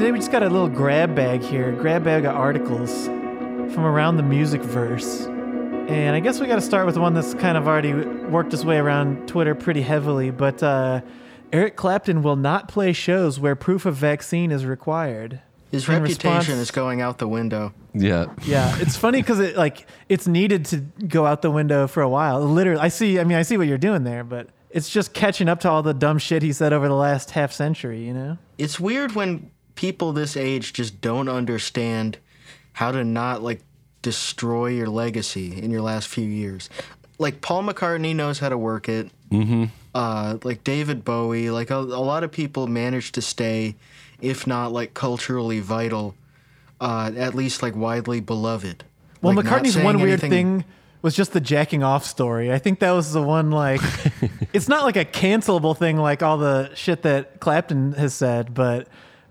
today we just got a little grab bag here, grab bag of articles from around the music verse. And I guess we got to start with one that's kind of already worked its way around Twitter pretty heavily. But uh, Eric Clapton will not play shows where proof of vaccine is required. His In reputation response- is going out the window. Yeah. Yeah, it's funny because it like it's needed to go out the window for a while. Literally, I see. I mean, I see what you're doing there, but it's just catching up to all the dumb shit he said over the last half century. You know? It's weird when people this age just don't understand how to not like destroy your legacy in your last few years. Like Paul McCartney knows how to work it. Mm-hmm. Uh, like David Bowie, like a, a lot of people managed to stay, if not like culturally vital, uh, at least like widely beloved. Well, Like, McCartney's one weird anything- thing was just the jacking off story. I think that was the one like it's not like a cancelable thing like all the shit that Clapton has said, but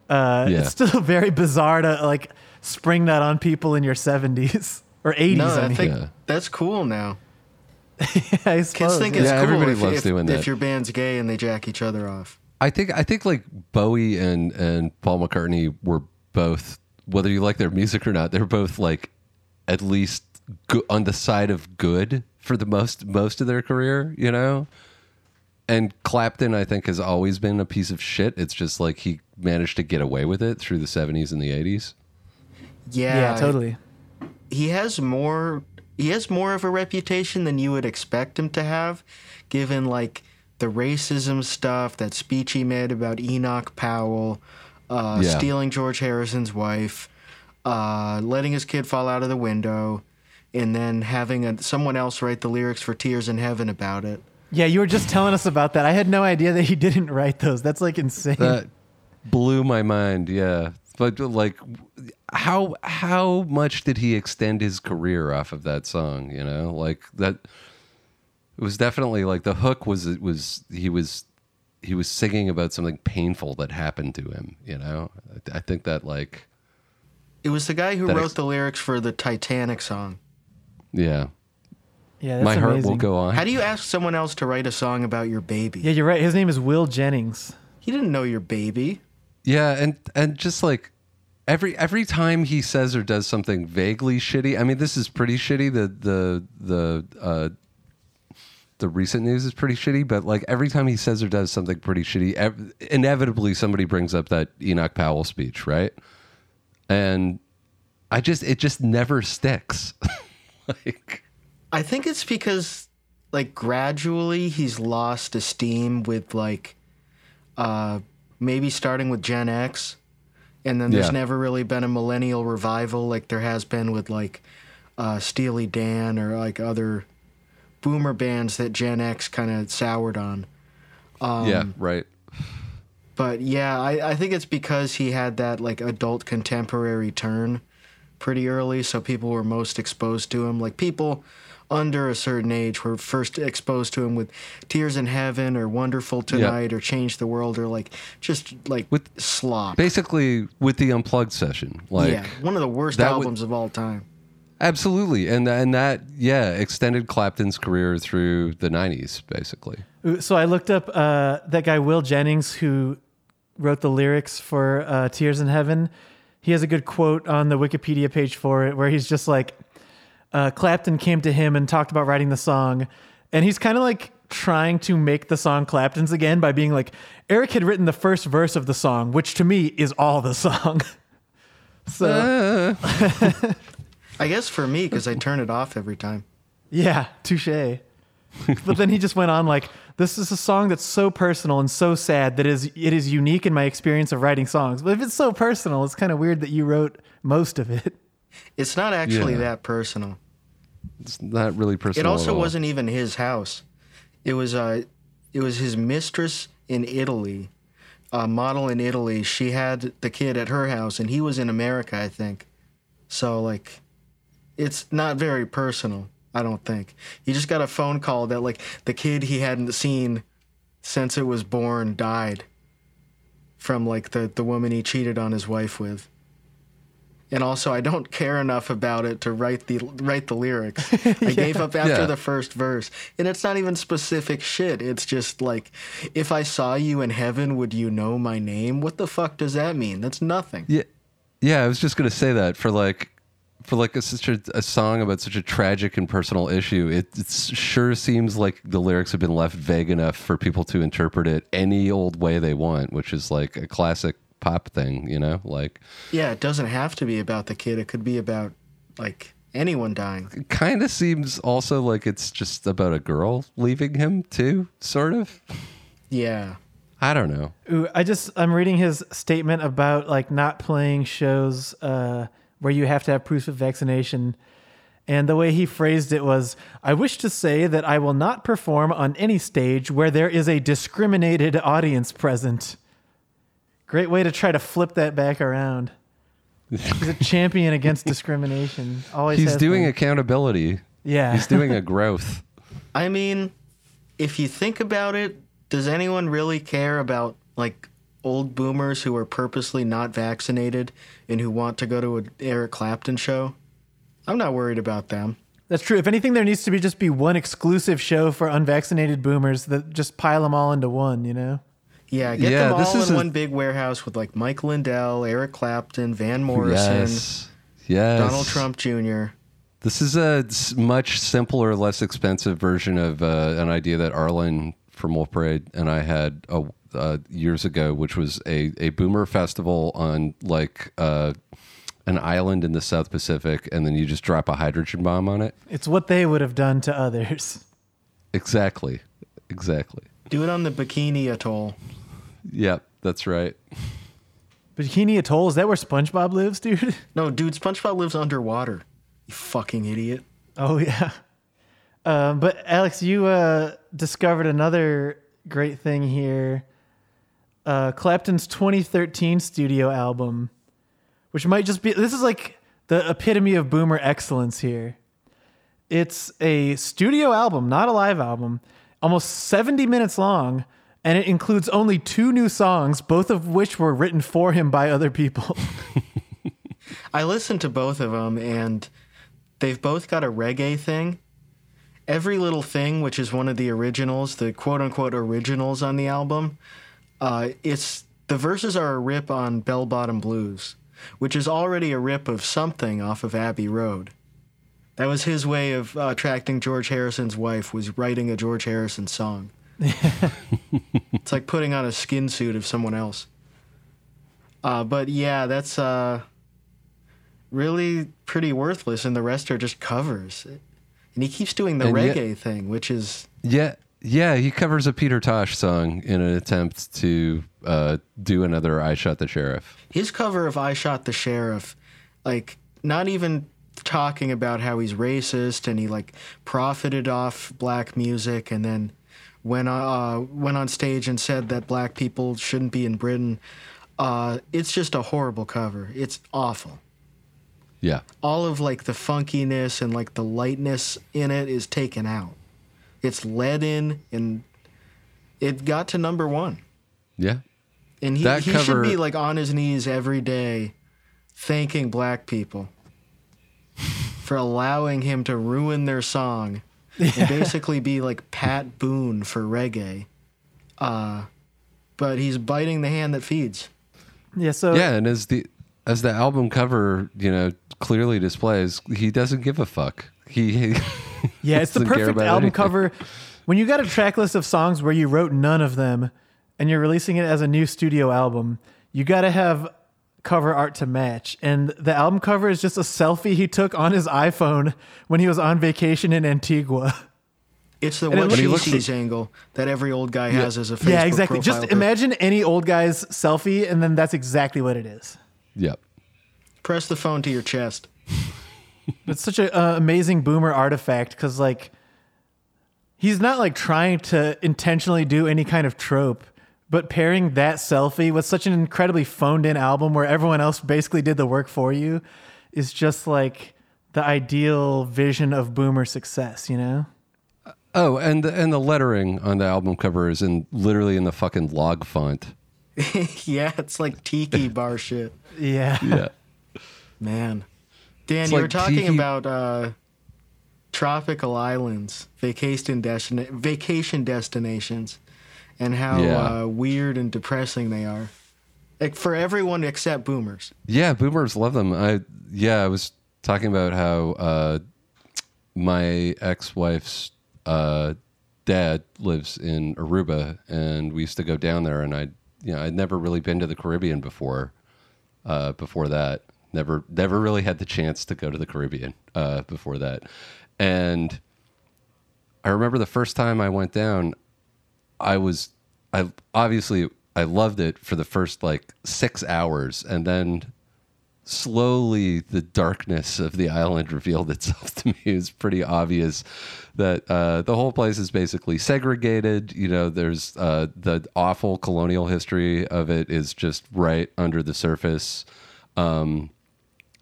uh, Yeah. it's still very bizarre to like spring that on people in your 70s or 80s. No, I I mean, think Yeah. that's cool now. I Kids think yeah. it's Yeah, cool everybody if, loves if, doing if that. your band's gay and they jack each other off. I think I think like Bowie and and Paul McCartney were both whether you like their music or not, they're both like at least go- on the side of good for the most most of their career, you know. And Clapton, I think, has always been a piece of shit. It's just like he managed to get away with it through the '70s and the '80s. Yeah, yeah, totally. he has more he has more of a reputation than you would expect him to have given like the racism stuff that speech he made about Enoch Powell uh, Yeah. stealing George Harrison's wife uh, letting his kid fall out of the window and then having a, someone else write the lyrics for Tears in Heaven about it Yeah, you were just telling us about that. I had no idea that he didn't write those. That's like insane. That blew my mind. Yeah, but like, how how much did he extend his career off of that song? You know, like that. It was definitely like the hook was it was he was he was singing about something painful that happened to him. You know, I, I think that like it was the guy who wrote ex- the lyrics for the Titanic song yeah, yeah, that's my heart amazing. will go on. how do you ask someone else to write a song about your baby Yeah, you're right. His name is Will Jennings. he didn't know your baby Yeah, and and just like every every time he says or does something vaguely shitty. I mean, this is pretty shitty. The the the uh, the recent news is pretty shitty, but like every time he says or does something pretty shitty, ev- inevitably somebody brings up that Enoch Powell speech, right? And I just it just never sticks. like I think it's because like gradually he's lost esteem with like uh maybe starting with Gen X and then there's Yeah. never really been a millennial revival like there has been with like uh Steely Dan or like other boomer bands that Gen X kind of soured on. yeah, right. But yeah, I, I think it's because he had that like adult contemporary turn pretty early, so people were most exposed to him. Like people under a certain age were first exposed to him with Tears in Heaven or Wonderful Tonight or Change the World or like just like With- slop. Basically, with the unplugged session, like yeah, one of the worst that would- albums of all time. absolutely, and and that yeah extended Clapton's career through the '90s, basically. So I looked up uh, that guy Will Jennings who wrote the lyrics for uh, "Tears in Heaven." He has a good quote on the Wikipedia page for it, where he's just like, uh, "Clapton came to him and talked about writing the song," and he's kind of like trying to make the song Clapton's again by being like, "Eric had written the first verse of the song, which to me is all the song." so I guess for me, because I turn it off every time. Yeah, touche. but then he just went on like, "This is a song that's so personal and so sad that is it is unique in my experience of writing songs." But if it's so personal, it's kind of weird that you wrote most of it. It's not actually Yeah. that personal. It's not really personal. It also wasn't even his house. It was uh, it was his mistress in Italy, a model in Italy. She had the kid at her house, and he was in America, I think. So like, it's not very personal. I don't think. He just got a phone call that like the kid he hadn't seen since it was born died from like the the woman he cheated on his wife with. And also, I don't care enough about it to write the write the lyrics. I gave up after Yeah. the first verse, and it's not even specific shit. It's just like, if I saw you in heaven, would you know my name? What the fuck does that mean? That's nothing. Yeah, yeah. I was just gonna say that for like, for like a, such a, a song about such a tragic and personal issue, it, it sure seems like the lyrics have been left vague enough for people to interpret it any old way they want, which is like a classic pop thing, you know? Like, Yeah, it doesn't have to be about the kid. It could be about like anyone dying. it kind of seems also like it's just about a girl leaving him too, sort of. Yeah. I don't know. Ooh, I just I'm reading his statement about like not playing shows uh, where you have to have proof of vaccination, and the way he phrased it was, "I wish to say that I will not perform on any stage where there is a discriminated audience present." Great way to try to flip that back around. He's a champion against discrimination. Always He's doing been. accountability. Yeah. He's doing a growth. I mean, if you think about it, does anyone really care about like old boomers who are purposely not vaccinated and who want to go to an Eric Clapton show? I'm not worried about them. That's true. If anything, there needs to be just be one exclusive show for unvaccinated boomers that just pile them all into one. You know. Yeah, get Yeah, them this all is in a- one big warehouse with like Mike Lindell, Eric Clapton, Van Morrison, Yes. Yes. Donald Trump Jr. This is a much simpler, less expensive version of uh, an idea that Arlen from Wolf Parade and I had uh, uh, years ago, which was a, a boomer festival on like uh, an island in the South Pacific, and then you just drop a hydrogen bomb on it. It's what they would have done to others. Exactly. Exactly. Do it on the Bikini Atoll. Yep, that's right. Bikini Atoll, is that where SpongeBob lives, dude? No, dude, SpongeBob lives underwater. You fucking idiot. Oh, yeah. Um, but Alex, you uh, discovered another great thing here uh, Clapton's 2013 studio album, which might just be this is like the epitome of boomer excellence here. It's a studio album, not a live album, almost 70 minutes long, and it includes only two new songs, both of which were written for him by other people. I listened to both of them, and they've both got a reggae thing. Every Little Thing, which is one of the originals, the quote unquote originals on the album, uh, it's the verses are a rip on Bell Bottom Blues, which is already a rip of something off of Abbey Road. That was his way of uh, attracting George Harrison's wife, was writing a George Harrison song. it's like putting on a skin suit of someone else. Uh, but yeah, that's uh, really pretty worthless, and the rest are just covers. And he keeps doing the And yet- reggae thing, which is Yeah, yeah. He covers a Peter Tosh song in an attempt to uh, do another "I Shot the Sheriff." his cover of "I Shot the Sheriff," like not even talking about how he's racist and he like profited off black music and then went uh, went on stage and said that black people shouldn't be in Britain. Uh, it's just a horrible cover. It's awful. Yeah, all of like the funkiness and like the lightness in it is taken out. It's led in and it got to number one. yeah. And he, That he cover- should be like on his knees every day thanking black people for allowing him to ruin their song and basically be like Pat Boone for reggae. Uh, but he's biting the hand that feeds. yeah, so yeah, and as the as the album cover, you know, clearly displays, he doesn't give a fuck. He, he Yeah, it's the perfect album anything. cover. When you got a track list of songs where you wrote none of them and you're releasing it as a new studio album, you got to have cover art to match. And the album cover is just a selfie he took on his iPhone when he was on vacation in Antigua. It's the And it what looks- she looks- sees angle that every old guy has as a Facebook yeah, exactly. profile Just pic. imagine any old guy's selfie, and then that's exactly what it is. yep. Press the phone to your chest. It's such an uh, amazing boomer artifact because, like, he's not like trying to intentionally do any kind of trope, but pairing that selfie with such an incredibly phoned in album where everyone else basically did the work for you is just like the ideal vision of boomer success, you know? Oh, and the, and the lettering on the album cover is in literally in the fucking log font. yeah, it's like tiki bar shit. Yeah. Yeah. Man, Dan, It's you like were talking tiki- about uh, tropical islands, vacation destina- vacation destinations, and how Yeah. uh, weird and depressing they are. Like for everyone except boomers. Yeah, boomers love them. I yeah, I was talking about how uh, my ex-wife's uh, dad lives in Aruba, and we used to go down there. And I, you know, I'd never really been to the Caribbean before. Uh, before that, never, never really had the chance to go to the Caribbean uh, before that. And I remember the first time I went down, I was, I obviously I loved it for the first like six hours, and then slowly the darkness of the island revealed itself to me. It was pretty obvious that uh, the whole place is basically segregated. You know, there's uh, the awful colonial history of it is just right under the surface. Um,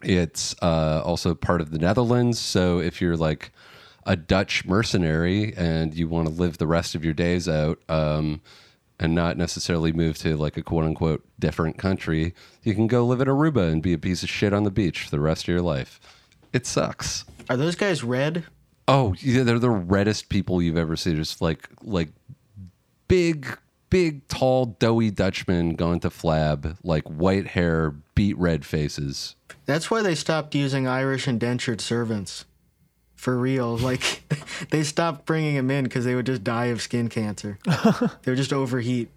it's uh, also part of the Netherlands. So if you're like a Dutch mercenary and you want to live the rest of your days out um, and not necessarily move to like a quote unquote different country, you can go live in Aruba and be a piece of shit on the beach for the rest of your life. It sucks. Are those guys red? Oh, yeah, they're the reddest people you've ever seen. Just like like big, big, tall, doughy Dutchmen going to flab, like white hair, beat red faces. That's why they stopped using Irish indentured servants. For real. Like, they stopped bringing them in because they would just die of skin cancer. they would just overheat.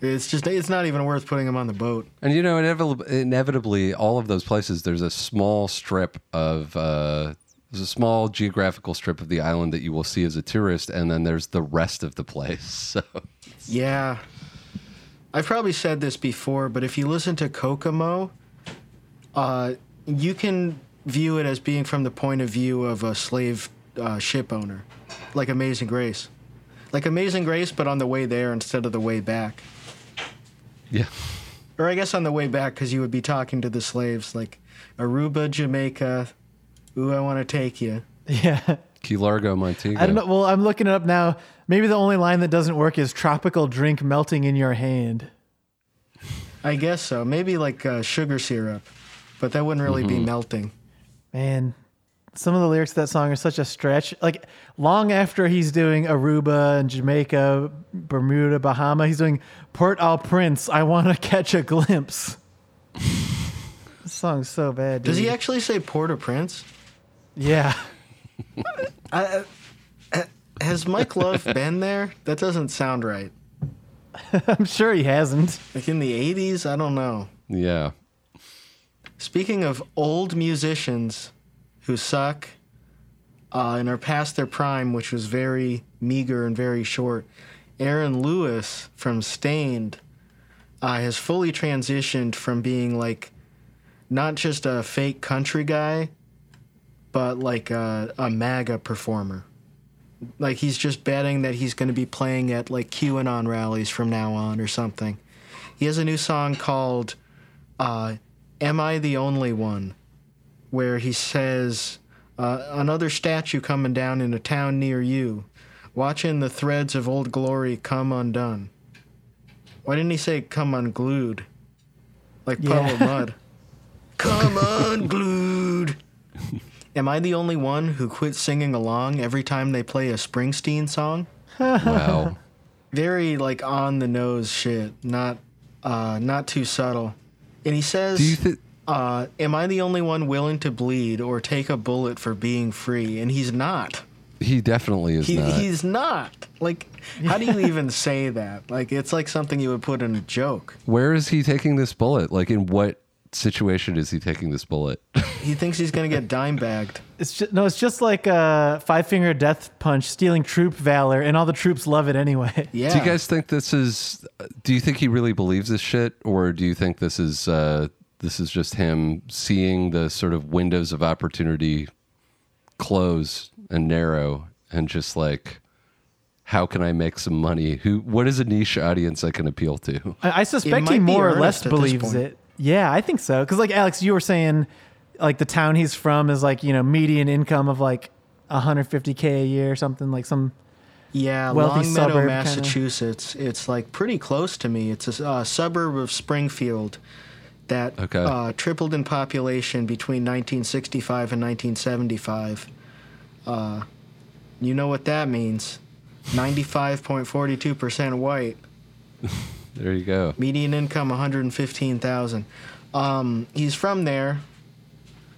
It's just, it's not even worth putting them on the boat. And you know, inevitably, inevitably, all of those places, there's a small strip of, uh, there's a small geographical strip of the island that you will see as a tourist, and then there's the rest of the place. So, Yeah. I've probably said this before, but if you listen to Kokomo, uh, you can view it as being from the point of view of a slave uh, ship owner, like Amazing Grace. Like Amazing Grace, but on the way there instead of the way back. yeah. Or I guess on the way back, because you would be talking to the slaves, like Aruba, Jamaica, ooh, I want to take you. Yeah. Key Largo, Montego. I don't know. Well, I'm looking it up now. Maybe the only line that doesn't work is tropical drink melting in your hand. I guess so. Maybe like uh, sugar syrup, but that wouldn't really be melting. Man, some of the lyrics to that song are such a stretch. Like long after he's doing Aruba and Jamaica, Bermuda, Bahama, he's doing Port au Prince. I want to catch a glimpse. this song's so bad. Does he actually say Port-au-Prince? Yeah. I, uh, has Mike Love been there? That doesn't sound right. I'm sure he hasn't. Like in the 80s? I don't know. Yeah. Speaking of old musicians who suck uh, and are past their prime, which was very meager and very short, Aaron Lewis from Staind uh, has fully transitioned from being like not just a fake country guy, but like a, a MAGA performer. Like he's just betting that he's going to be playing at like QAnon rallies from now on or something. He has a new song called uh, Am I the Only One? Where he says, uh, Another statue coming down in a town near you, watching the threads of old glory come undone. Why didn't he say come unglued? Like Puddle of Mudd. Come unglued. Am I the only one who quits singing along every time they play a Springsteen song? Wow. Very like on the nose shit, not uh, not too subtle. And he says, Do you think? uh, "Am I the only one willing to bleed or take a bullet for being free?" And he's not. He definitely is He, not. he's not. Like, how do you even say that? Like, it's like something you would put in a joke. Where is he taking this bullet? Like, in what situation is he taking this bullet? He thinks he's gonna get dime bagged. It's just, no, it's just like a five finger death punch stealing troop valor, and all the troops love it anyway. Yeah. Do you guys think this is? Do you think he really believes this shit, or do you think this is uh, this is just him seeing the sort of windows of opportunity close and narrow, and just like, how can I make some money? Who? What is a niche audience I can appeal to? I, I suspect he more or less believes point. it. Yeah, I think so. Because like Alex, you were saying, like the town he's from is like you know median income of like 150k a year or something like some. Yeah, wealthy Longmeadow, suburb kinda. Massachusetts. It's like pretty close to me. It's a uh, suburb of Springfield, that Okay. uh, tripled in population between 1965 and 1975. Uh, you know what that means? 95.42% white. There you go. Median income 115,000. Um, he's from there.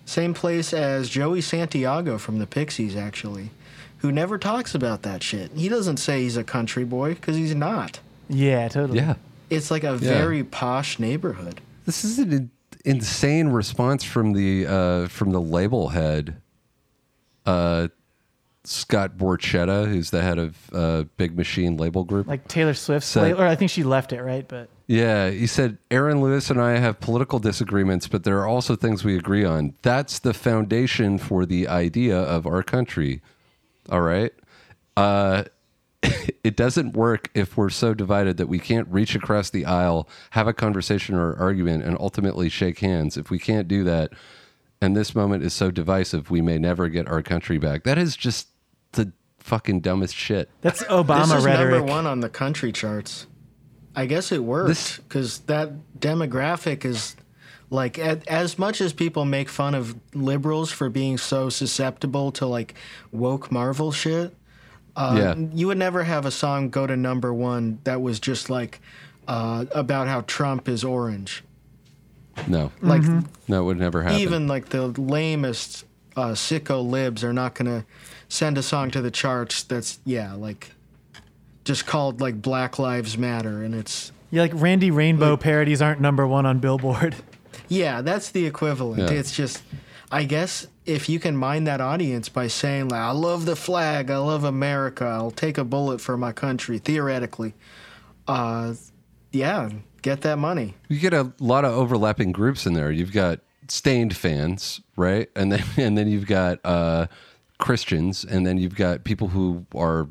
Same place as Joey Santiago from the Pixies, actually, who never talks about that shit. He doesn't say he's a country boy because he's not. Yeah, totally. Yeah. It's like a Yeah. very posh neighborhood. This is an insane response from the uh, from the label head, uh, Scott Borchetta, who's the head of uh, Big Machine Label Group. Like Taylor Swift's, So- label- or I think she left it, right? But Yeah, he said Aaron Lewis and I have political disagreements, but there are also things we agree on. That's the foundation for the idea of our country. All right. Uh, it doesn't work if we're so divided that we can't reach across the aisle, have a conversation or argument, and ultimately shake hands. If we can't do that, and this moment is so divisive, we may never get our country back. That is just the fucking dumbest shit. that's Obama This Obama is rhetoric. number one on the country charts. I guess it worked because that demographic is like a- as much as people make fun of liberals for being so susceptible to like woke Marvel shit. Uh, Yeah. you would never have a song go to number one that was just like uh, about how Trump is orange. No, Like no, it would never happen. even like the lamest uh, sicko libs are not gonna send a song to the charts that's yeah like just called like Black Lives Matter and it's yeah, like Randy Rainbow parodies aren't number one on Billboard. yeah that's the equivalent. Yeah. It's just I guess if you can mind that audience by saying like I love the flag, I love America, I'll take a bullet for my country theoretically. Uh, yeah, get that money. you get a lot of overlapping groups in there. You've got Staind fans, right? And then and then you've got uh, Christians, and then you've got people who are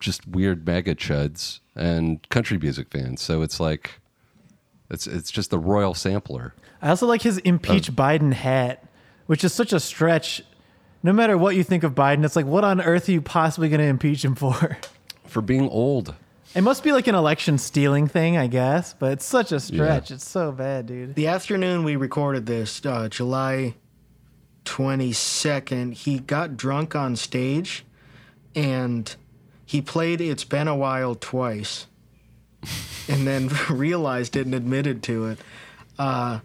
just weird MAGA chuds and country music fans. So it's like it's it's just the royal sampler. I also like his impeach Biden hat, which is such a stretch. No matter what you think of Biden, it's like, what on earth are you possibly going to impeach him for? For being old. It must be like an election stealing thing, I guess, but it's such a stretch. It's so bad, dude. The afternoon we recorded this, uh, July 22nd, he got drunk on stage and he played It's Been a While twice and then realized it and admitted to it. Uh,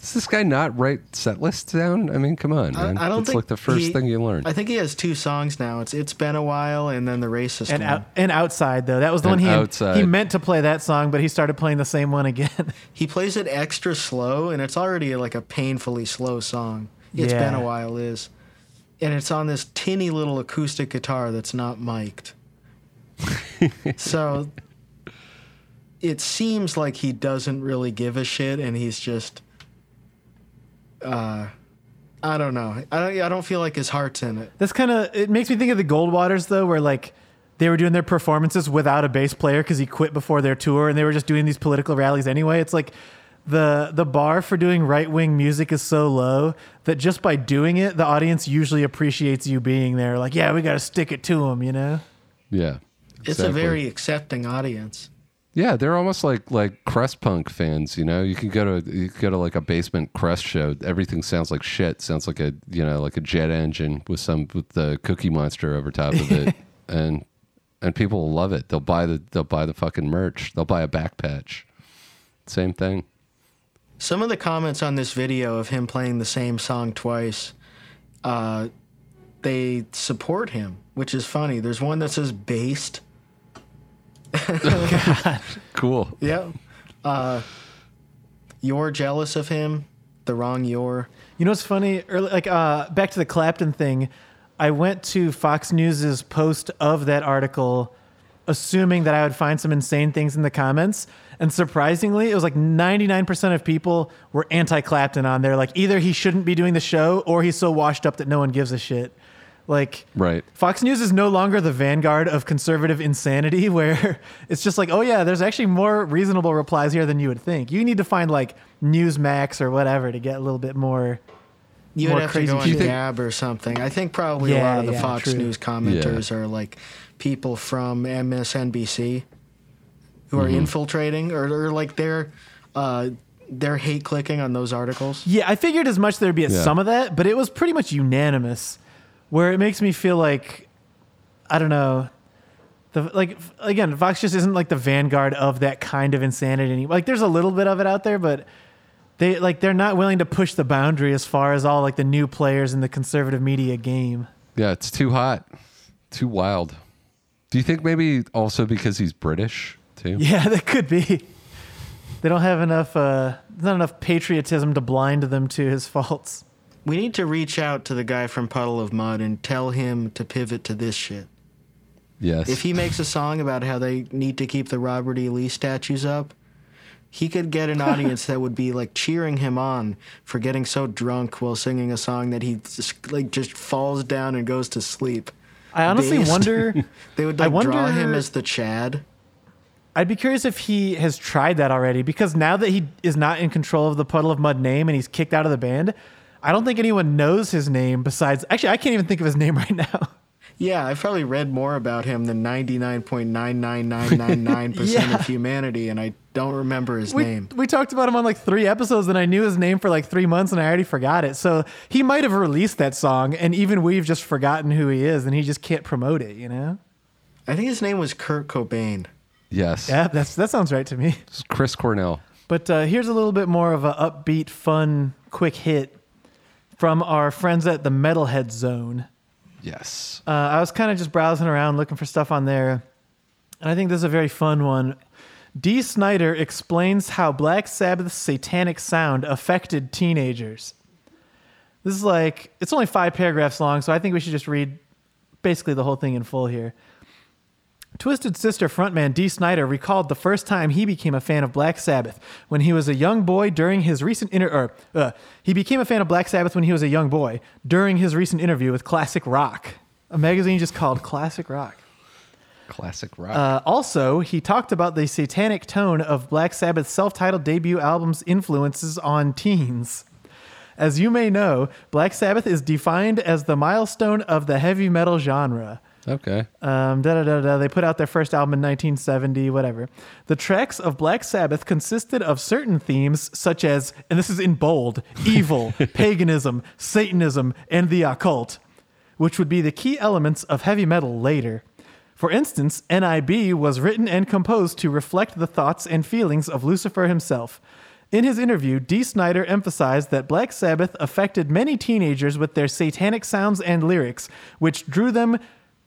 Does this guy not write set lists down? I mean, come on, man. I, I don't That's think like the first he- thing you learn. I think he has two songs now. It's It's Been a While and then the racist And one. out, and outside though, that was the And one he Outside. he meant to play that song, but he started playing the same one again. He plays it extra slow and it's already like a painfully slow song. It's Yeah. Been a While is. And it's on this tinny little acoustic guitar that's not mic'd. so it seems like he doesn't really give a shit and he's just uh I don't know. I don't, I don't feel like his heart's in it. That's kind of it makes me think of the Goldwaters though, where like they were doing their performances without a bass player because he quit before their tour, and they were just doing these political rallies anyway. It's like the the bar for doing right wing music is so low that just by doing it, the audience usually appreciates you being there. Like, yeah, we got to stick it to them, you know. yeah. It's a very accepting audience. Yeah, they're almost like like crust punk fans. You know, you can go to you can go to like a basement crust show. Everything sounds like shit. Sounds like a you know like a jet engine with some with the Cookie Monster over top of it, and and people will love it. They'll buy the they'll buy the fucking merch. They'll buy a back patch. Same thing. Some of the comments on this video of him playing the same song twice, uh, they support him, which is funny. There's one that says based. Cool. Yeah. Uh, you're jealous of him. The wrong you're. You know what's funny? Early, like uh, back to the Clapton thing. I went to Fox News's post of that article, assuming that I would find some insane things in the comments, and surprisingly, it was like 99% of people were anti-Clapton on there. Like either he shouldn't be doing the show, or he's so washed up that no one gives a shit. Like Right. Fox News is no longer the vanguard of conservative insanity, where it's just like, oh yeah, there's actually more reasonable replies here than you would think. You need to find like Newsmax or whatever to get a little bit more. You More would have to go on shit. Gab or something. I think probably a lot of the yeah, Fox true. News commenters are like people from MSNBC who are infiltrating or, or like they're uh, they're hate clicking on those articles. Yeah, I figured as much there'd be Yeah. some of that, but it was pretty much unanimous. Where it makes me feel like, I don't know, the like again, Fox just isn't like the vanguard of that kind of insanity. Like, there's a little bit of it out there, but they like they're not willing to push the boundary as far as all like the new players in the conservative media game. Yeah, it's too hot, too wild. Do you think maybe also because he's British too? Yeah, that could be. They don't have enough, uh, not enough patriotism to blind them to his faults. We need to reach out to the guy from Puddle of Mudd and tell him to pivot to this shit. Yes. If he makes a song about how they need to keep the Robert E. Lee statues up, he could get an audience that would be like cheering him on for getting so drunk while singing a song that he just, like just falls down and goes to sleep. I honestly Dazed. wonder. They would I like draw him as the Chad. I'd be curious if he has tried that already because now that he is not in control of the Puddle of Mudd name and he's kicked out of the band, I don't think anyone knows his name besides. Actually, I can't even think of his name right now. Yeah, I've probably read more about him than 99.99999% Yeah. of humanity, and I don't remember his We, name. we talked about him on like three episodes and I knew his name for like three months and I already forgot it. So he might have released that song and even we've just forgotten who he is and he just can't promote it, you know? I think his name was Kurt Cobain. yes. Yeah, that's, that sounds right to me. It's Chris Cornell. But uh, here's a little bit more of a upbeat, fun, quick hit from our friends at the Metalhead Zone. Yes. Uh, I was kind of just browsing around looking for stuff on there, and I think this is a very fun one. Dee Snider explains how Black Sabbath's satanic sound affected teenagers. This is like, it's only five paragraphs long, so I think we should just read basically the whole thing in full here. Twisted Sister frontman Dee Snider recalled the first time he became a fan of Black Sabbath when he was a young boy during his recent inter- or, uh, he became a fan of Black Sabbath when he was a young boy during his recent interview with Classic Rock, a magazine just called Classic Rock. Classic rock. Uh, also, he talked about the satanic tone of Black Sabbath's self-titled debut album's influences on teens. As you may know, Black Sabbath is defined as the milestone of the heavy metal genre. Okay. Um, da, da, da, da. They put out their first album in 1970, whatever. The tracks of Black Sabbath consisted of certain themes such as, and this is in bold, evil, paganism, Satanism, and the occult, which would be the key elements of heavy metal later. For instance, NIB was written and composed to reflect the thoughts and feelings of Lucifer himself. In his interview, Dee Snider emphasized that Black Sabbath affected many teenagers with their satanic sounds and lyrics, which drew them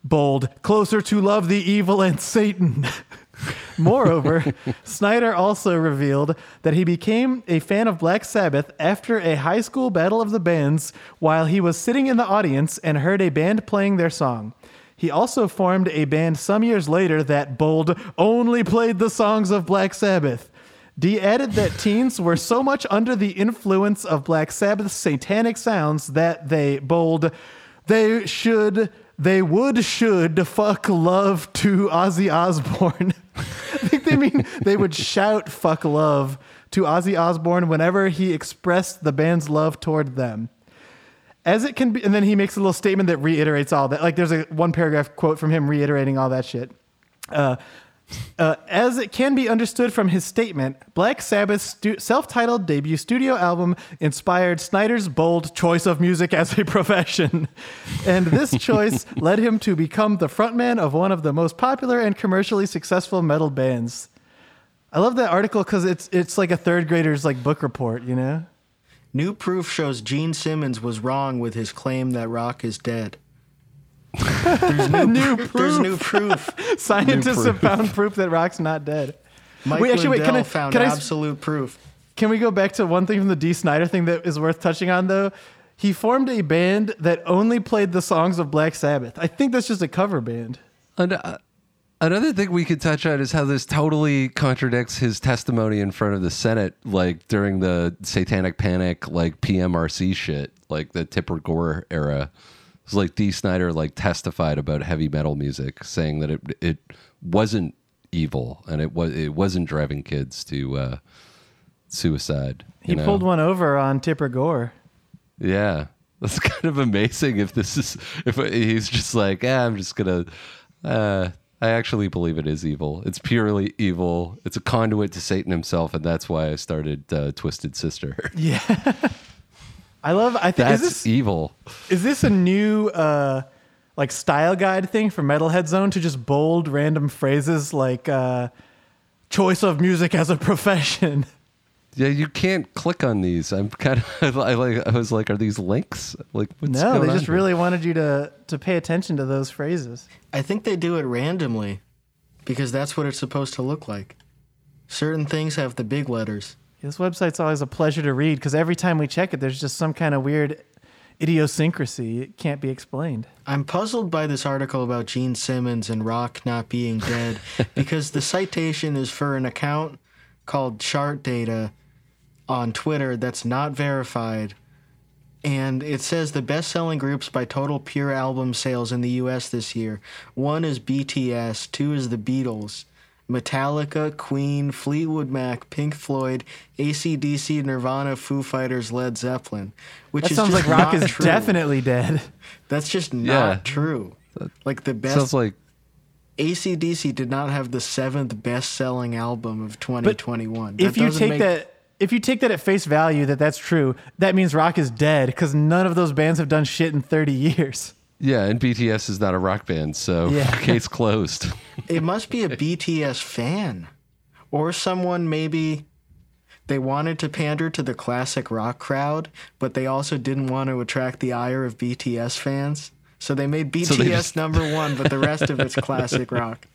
bold, closer to love the evil and Satan. Moreover, Snider also revealed that he became a fan of Black Sabbath after a high school battle of the bands while he was sitting in the audience and heard a band playing their song. He also formed a band some years later that bold only played the songs of Black Sabbath. Dee added that teens were so much under the influence of Black Sabbath's satanic sounds that they bold they should they would should fuck love to Ozzy Osbourne. I think they mean they would shout fuck love to Ozzy Osbourne whenever he expressed the band's love toward them. As it can be, and then he makes a little statement that reiterates all that. Like there's a one paragraph quote from him reiterating all that shit. Uh, uh, as it can be understood from his statement, Black Sabbath's stu- self titled debut studio album inspired Snider's bold choice of music as a profession. And this choice led him to become the frontman of one of the most popular and commercially successful metal bands. I love that article because it's, it's like a third grader's like book report, you know? New proof shows Gene Simmons was wrong with his claim that rock is dead. There's new, New There's proof. new proof. Scientists have proof. found proof that Rock's not dead. Mike Wait, actually, wait, Lindell can I- found can I s- absolute proof. Can we go back to one thing from the Dee Snider thing that is worth touching on, though? He formed a band that only played the songs of Black Sabbath. I think that's just a cover band. And, uh, another thing we could touch on is how this totally contradicts his testimony in front of the Senate, like during the Satanic Panic, like PMRC shit, like the Tipper Gore era. It's like Dee Snider like testified about heavy metal music, saying that it it wasn't evil and it was it wasn't driving kids to uh, suicide. He know? pulled one over on Tipper Gore. Yeah, that's kind of amazing. If this is if he's just like, yeah, I'm just gonna, uh, I actually believe it is evil. It's purely evil. It's a conduit to Satan himself, and that's why I started uh, Twisted Sister. Yeah. I love. I think That's is this evil. is this a new uh, like style guide thing for Metalhead Zone to just bold random phrases like uh, choice of music as a profession. Yeah, you can't click on these. I'm kind of I like. I was like, are these links? Like, what's no, going they just here? really wanted you to to pay attention to those phrases. I think they do it randomly because that's what it's supposed to look like. Certain things have the big letters. This website's always a pleasure to read because every time we check it, there's just some kind of weird idiosyncrasy. It can't be explained. I'm puzzled by this article about Gene Simmons and Rock not being dead because the citation is for an account called Chart Data on Twitter that's not verified. And it says the best selling groups by total pure album sales in the US this year. One is BTS, two is the Beatles, Metallica, Queen, Fleetwood Mac, Pink Floyd, ACDC, Nirvana, Foo Fighters, Led Zeppelin. Which That is sounds like Rock is true. definitely dead. That's just not Yeah. true. Like the best Sounds like ACDC did not have the seventh best selling album of 2021. if you take make- that if you take that at face value that that's true, that means Rock is dead because none of those bands have done shit in 30 years. Yeah, and BTS is not a rock band, so Yeah. case closed. it must be a BTS fan or someone maybe they wanted to pander to the classic rock crowd, but they also didn't want to attract the ire of BTS fans. So they made BTS So they just- number one, but the rest of it's classic rock.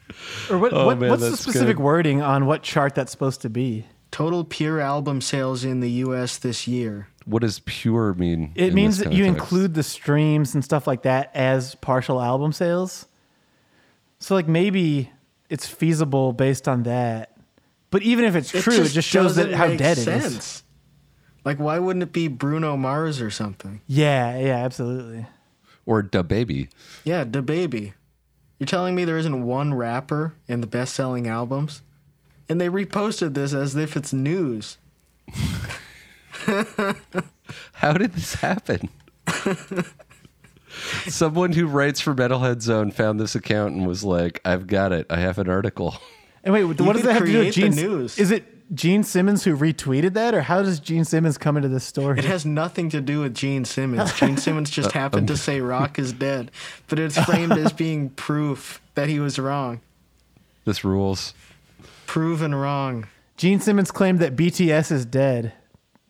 Or what, Oh, what man, what's the specific good. wording on what chart that's supposed to be? Total pure album sales in the US this year. What does pure mean? It means that you include the streams and stuff like that as partial album sales. So like maybe it's feasible based on that. But even if it's true, it just shows that how make dead it is. Like, why wouldn't it be Bruno Mars or something? Yeah, yeah, absolutely. or DaBaby. Yeah, the baby. You're telling me there isn't one rapper in the best-selling albums, and they reposted this as if it's news. How did this happen? Someone who writes for Metalhead Zone found this account and was like, "I've got it. I have an article." And wait, what You does that have to do with Gene? news. Is it Gene Simmons who retweeted that, or how does Gene Simmons come into this story? It has nothing to do with Gene Simmons. Gene Simmons just uh, happened to um, say Rock is dead, but it's framed as being proof that he was wrong. This rules. Proven wrong. Gene Simmons claimed that BTS is dead,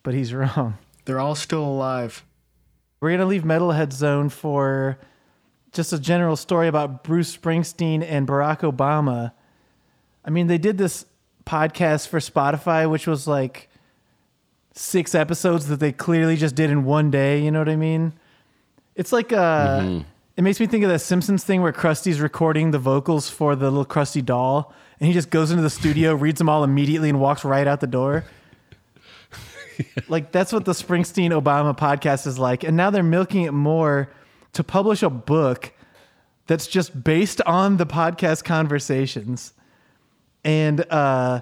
but he's wrong. They're all still alive. We're gonna leave Metalhead Zone for just a general story about Bruce Springsteen and Barack Obama. I mean, they did this podcast for Spotify, which was like six episodes that they clearly just did in one day. You know what I mean? It's like uh, it makes me think of that Simpsons thing where Krusty's recording the vocals for the little Krusty doll, and he just goes into the studio, reads them all immediately, and walks right out the door. Like that's what the Springsteen Obama podcast is like, and now they're milking it more to publish a book that's just based on the podcast conversations. And uh,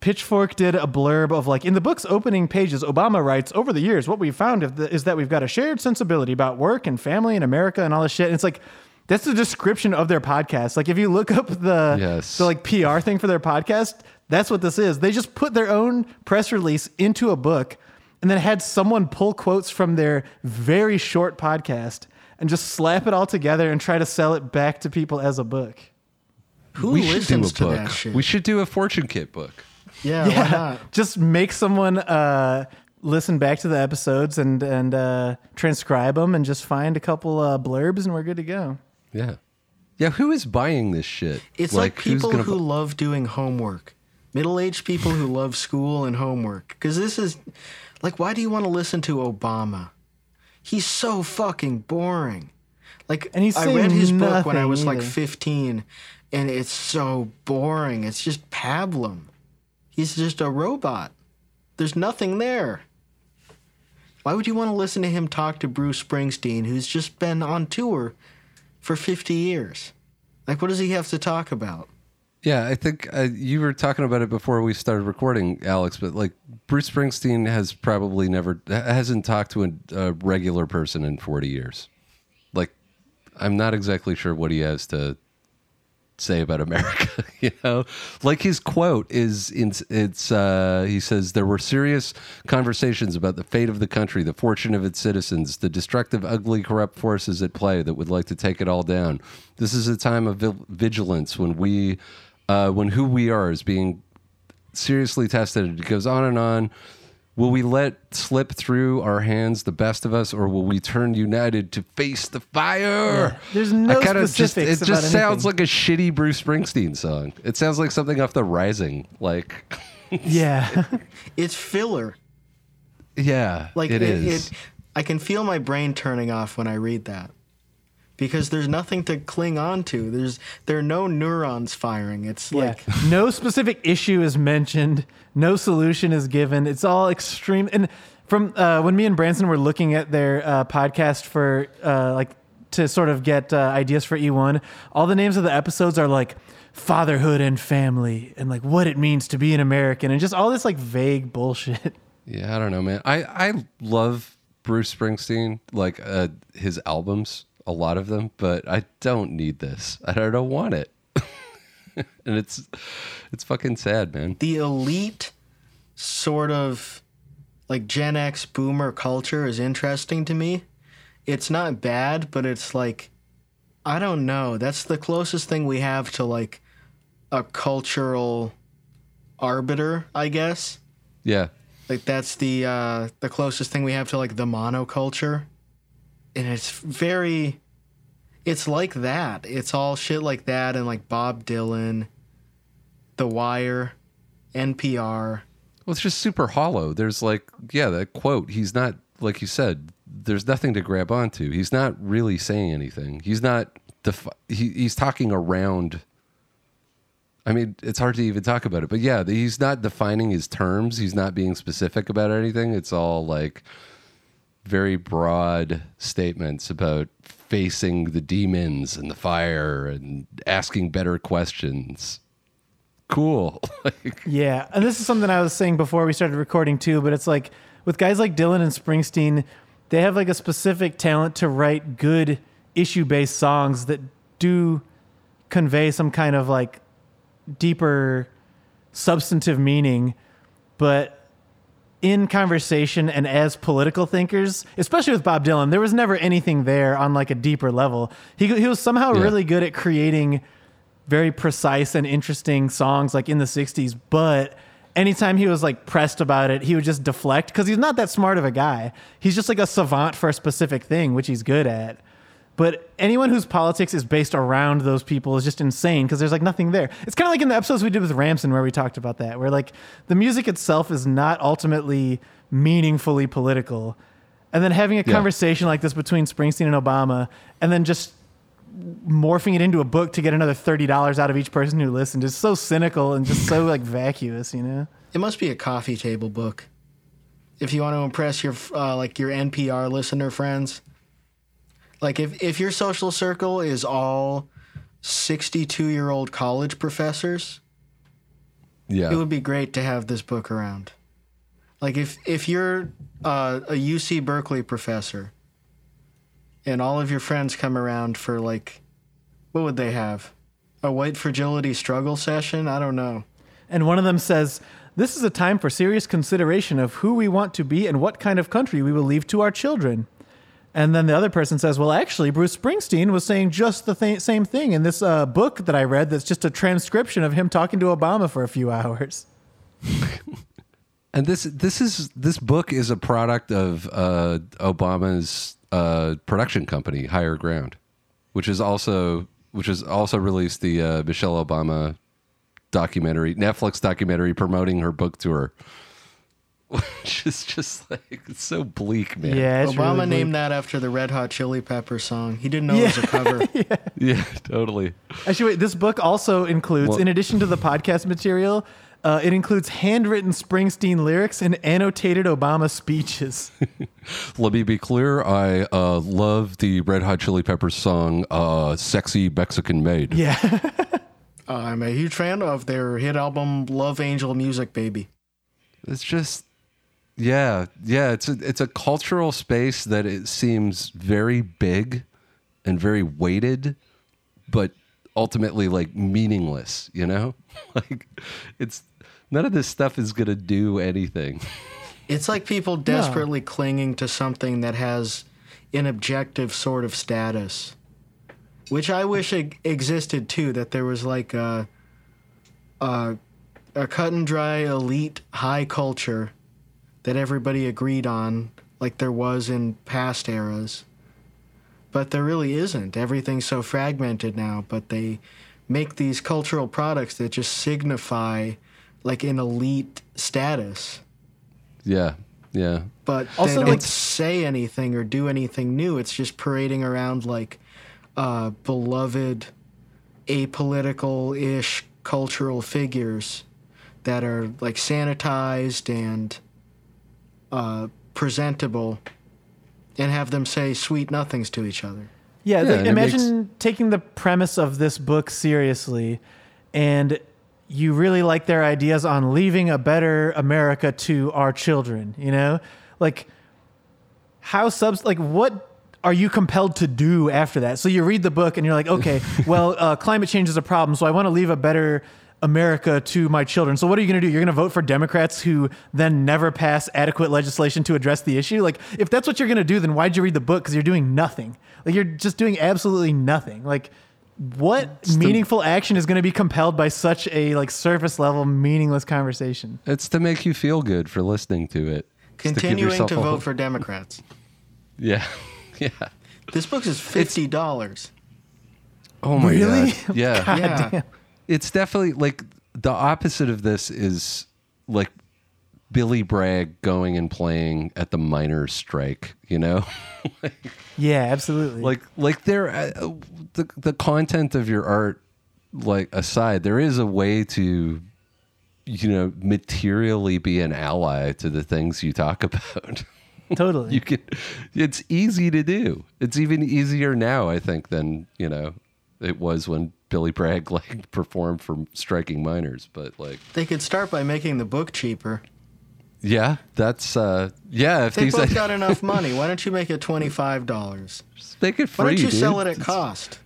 Pitchfork did a blurb of like in the book's opening pages, Obama writes, Over the years, what we've found is that we've got a shared sensibility about work and family and America and all this shit. And it's like, that's the description of their podcast. Like if you look up the, Yes. the like PR thing for their podcast, that's what this is. They just put their own press release into a book and then had someone pull quotes from their very short podcast and just slap it all together and try to sell it back to people as a book. Who we should do a listens to book. that shit? We should do a fortune kit book. yeah, why not? just make someone uh, listen back to the episodes and and uh, transcribe them and just find a couple uh, blurbs and we're good to go. Yeah. Yeah, who is buying this shit? It's like, who's people who bu- love doing homework. Middle-aged people who love school and homework. Because this is like, why do you want to listen to Obama? He's so fucking boring. Like, And he's I read his book when I was like 15, and it's so boring. It's just pablum. He's just a robot. There's nothing there. Why would you want to listen to him talk to Bruce Springsteen, who's just been on tour for 50 years? Like, what does he have to talk about? Yeah, I think uh, you were talking about it before we started recording, Alex. But like Bruce Springsteen has probably never hasn't talked to a, a regular person in forty years. Like, I'm not exactly sure what he has to say about America. you know, like his quote is in, it's uh, he says there were serious conversations about the fate of the country, the fortune of its citizens, the destructive, ugly, corrupt forces at play that would like to take it all down. This is a time of vigilance when we, uh, when who we are is being seriously tested. It goes on and on. Will we let slip through our hands the best of us, or will we turn united to face the fire? There's no I kinda just specifics it just about sounds anything. like a shitty Bruce Springsteen song. It sounds like something off The Rising. Like, Yeah. It's filler. yeah, Like it it, is. it- I can feel my brain turning off when I read that. Because there's nothing to cling on to. There's there are no neurons firing. It's yeah. like no specific issue is mentioned. No solution is given. It's all extreme. And from uh, when me and Branson were looking at their uh, podcast for uh, like to sort of get uh, ideas for E1, all the names of the episodes are like fatherhood and family and like what it means to be an American and just all this like vague bullshit. Yeah, I don't know, man. I I love Bruce Springsteen, like uh, his albums, a lot of them, but I don't need this. I don't want it. and it's it's fucking sad, man. the elite sort of like Gen X boomer culture is interesting to me. It's not bad, but it's like I don't know. That's the closest thing we have to like a cultural arbiter, I guess. Yeah. Like that's the uh the closest thing we have to like the monoculture. And it's very it's like that. It's all shit like that and like Bob Dylan, The Wire, NPR. Well, it's just super hollow. There's like, yeah, that quote. He's not like you said. There's nothing to grab onto. He's not really saying anything. He's not. Defi- he, he's talking around. I mean, it's hard to even talk about it, but yeah, he's not defining his terms. He's not being specific about anything. It's all like very broad statements about facing the demons and the fire and asking better questions. Cool. like, Yeah, and this is something I was saying before we started recording too. But it's like with guys like Dylan and Springsteen, they have like a specific talent to write good issue-based songs that do convey some kind of like deeper substantive meaning, but in conversation and as political thinkers, especially with Bob Dylan, there was never anything there on like a deeper level. He he was somehow Yeah. really good at creating very precise and interesting songs like in the 60s, but anytime he was like pressed about it, he would just deflect because he's not that smart of a guy. He's just like a savant for a specific thing, which he's good at. But anyone whose politics is based around those people is just insane because there's like nothing there. It's kind of like in the episodes we did with Ramson where we talked about that, where like the music itself is not ultimately meaningfully political. And then having a Yeah. conversation like this between Springsteen and Obama, and then just morphing it into a book to get another thirty dollars out of each person who listened is so cynical and just so like vacuous, you know? It must be a coffee table book. If you want to impress your uh, like your NPR listener friends, like if if your social circle is all sixty-two year old college professors, yeah. it would be great to have this book around. Like if if you're uh, a UC Berkeley professor, and all of your friends come around for like, what would they have? A white fragility struggle session? I don't know. And one of them says, This is a time for serious consideration of who we want to be and what kind of country we will leave to our children. And then the other person says, Well, actually, Bruce Springsteen was saying just the th- same thing in this uh, book that I read that's just a transcription of him talking to Obama for a few hours. And this this is this book is a product of uh, Obama's uh, production company, Higher Ground, which is also which has also released the uh, Michelle Obama documentary, Netflix documentary promoting her book tour. Which is just like it's so bleak, man. Yeah, it's Obama really named that after the Red Hot Chili Pepper song. He didn't know it was a cover. yeah, totally. Actually, wait, this book also includes, Well- in addition to the podcast material, uh, it includes handwritten Springsteen lyrics and annotated Obama speeches. Let me be clear. I uh, love the Red Hot Chili Peppers song uh, "Sexy Mexican Maid." yeah. Uh, I'm a huge fan of their hit album Love Angel Music Baby. It's just, yeah, yeah. It's a it's a cultural space that it seems very big and very weighted, but ultimately like meaningless, you know? like it's none of this stuff is going to do anything. It's like people desperately clinging to something that has an objective sort of status, which I wish it existed too. That there was like a, a, a cut and dry elite high culture that everybody agreed on, like there was in past eras. But there really isn't. Everything's so fragmented now, but they make these cultural products that just signify like an elite status Yeah. Yeah. but Also, they don't like- say anything or do anything new. It's just parading around like uh, beloved, apolitical-ish cultural figures that are like sanitized and uh, presentable, and have them say sweet nothings to each other. Yeah, Yeah, like, and it imagine taking the premise of this book seriously and you really like their ideas on leaving a better America to our children, you know? Like how subs like what are you compelled to do after that? So you read the book and you're like, okay, well, uh, climate change is a problem, so I want to leave a better America to my children. So what are you going to do? You're going to vote for Democrats who then never pass adequate legislation to address the issue? Like, if that's what you're going to do, then why'd you read the book? Because you're doing nothing. Like, you're just doing absolutely nothing. Like, what meaningful action is going to be compelled by such a like surface level meaningless conversation? It's to make you feel good for listening to it. It's Continuing yourself to vote whole- for Democrats. Yeah. Yeah. This book is fifty dollars. Oh my Really? god. Yeah. God Yeah. damn. It's definitely like the opposite of this is like Billy Bragg going and playing at the miners' strike, you know? Yeah, absolutely. like like there uh, the the content of your art like aside, there is a way to you know materially be an ally to the things you talk about. totally. you can it's easy to do. It's even easier now, I think, than, you know, it was when Billy Bragg like performed for striking miners, but like They could start by making the book cheaper. yeah, that's uh yeah, if They these both got enough money. Why don't you make it twenty five dollars? make it free. Why don't you dude. sell it at cost?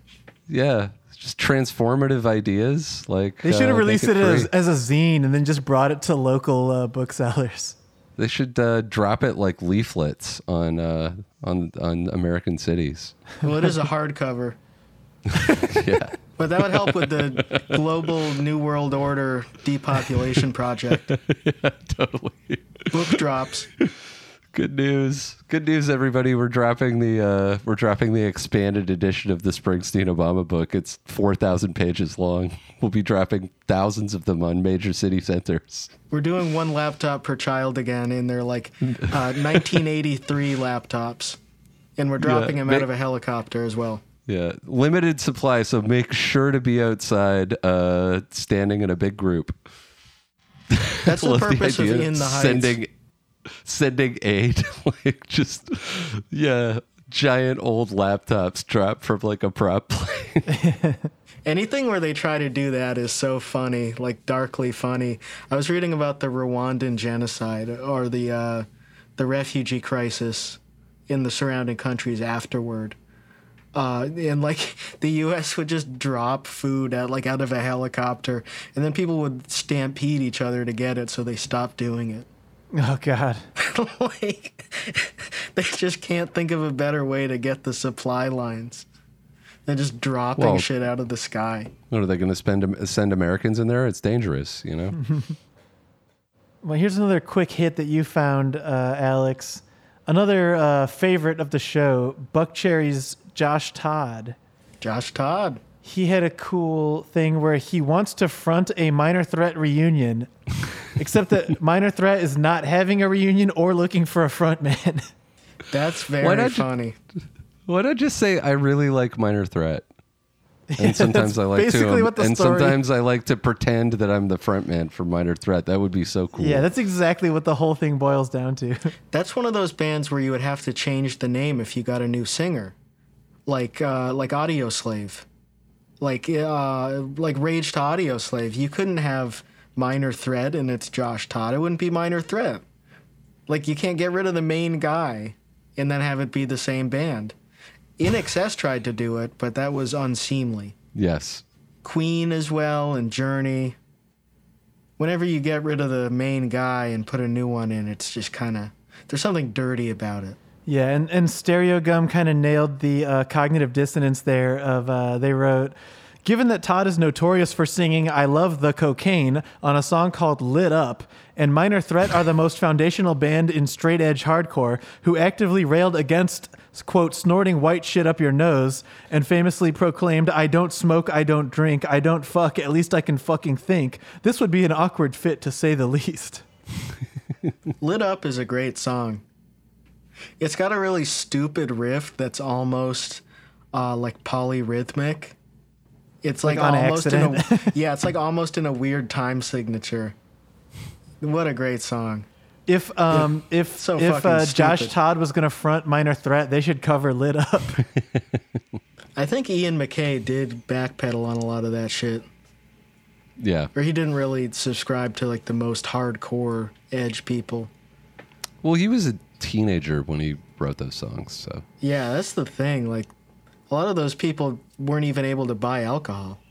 Yeah. Just transformative ideas like they should have uh, released make it as, as a zine and then just brought it to local uh, booksellers. They should uh, drop it like leaflets on uh, on on American cities. Well, it is a hardcover, Yeah, but that would help with the global New World Order depopulation project. totally. Book drops. Good news. Good news, everybody. We're dropping the uh, we're dropping the expanded edition of the Springsteen Obama book. It's four thousand pages long. We'll be dropping thousands of them on major city centers. We're doing one laptop per child again in their like uh, 1983 laptops, and we're dropping them out make- of a helicopter as well. Yeah, limited supply, so make sure to be outside, uh, standing in a big group. That's the purpose of idea In the Heights. Sending, sending aid, like just yeah, giant old laptops dropped from like a prop plane. Anything where they try to do that is so funny, like darkly funny. I was reading about the Rwandan genocide or the uh, the refugee crisis in the surrounding countries afterward. Uh, and like the U.S. would just drop food at like out of a helicopter, and then people would stampede each other to get it, so they stopped doing it. Oh God. like they just can't think of a better way to get the supply lines than just dropping Well- shit out of the sky. What are they going to spend send Americans in there? It's dangerous, you know. Well, here's another quick hit that you found, uh, Alex. Another uh, favorite of the show, Buckcherry's Josh Todd. Josh Todd. He had a cool thing where he wants to front a Minor Threat reunion, except that Minor Threat is not having a reunion or looking for a frontman. That's Why very not ju- funny. Why not just say I really like Minor Threat? And sometimes that's I like basically to, what the and story- sometimes I like to pretend that I'm the front man for Minor Threat. That would be so cool. yeah, that's exactly what the whole thing boils down to. That's one of those bands where you would have to change the name if you got a new singer, like uh, like Audioslave, like uh, like Rage to Audioslave. You couldn't have Minor Threat and it's Josh Todd. It wouldn't be Minor Threat. Like you can't get rid of the main guy and then have it be the same band. INXS tried to do it, but that was unseemly. Yes. Queen as well and Journey. Whenever you get rid of the main guy and put a new one in, it's just kind of there's something dirty about it. Yeah, and, and Stereogum kind of nailed the uh, cognitive dissonance there. Of uh, they wrote, given that Todd is notorious for singing "I Love the Cocaine" on a song called "Lit Up," and Minor Threat are the most foundational band in straight edge hardcore, who actively railed against quote snorting white shit up your nose, and famously proclaimed, "I don't smoke, I don't drink, I don't fuck. At least I can fucking think." This would be an awkward fit to say the least. Lit Up is a great song. It's got a really stupid riff that's almost uh, like polyrhythmic. It's like, Like on almost in a yeah, it's like almost in a weird time signature. What a great song! If um if So if uh, Josh. Todd was gonna front Minor Threat, they should cover "Lit Up." I think Ian MacKaye did backpedal on a lot of that shit, Yeah. or he didn't really subscribe to like the most hardcore edge people. Well, he was a teenager when he wrote those songs, so Yeah, that's the thing. Like, a lot of those people weren't even able to buy alcohol.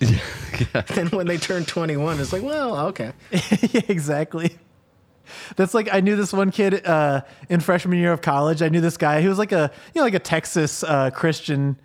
Then when they turned 21, it's like, well, okay. yeah, exactly. That's like I knew this one kid uh, in freshman year of college. I knew this guy who was like a you know like a Texas uh, Christian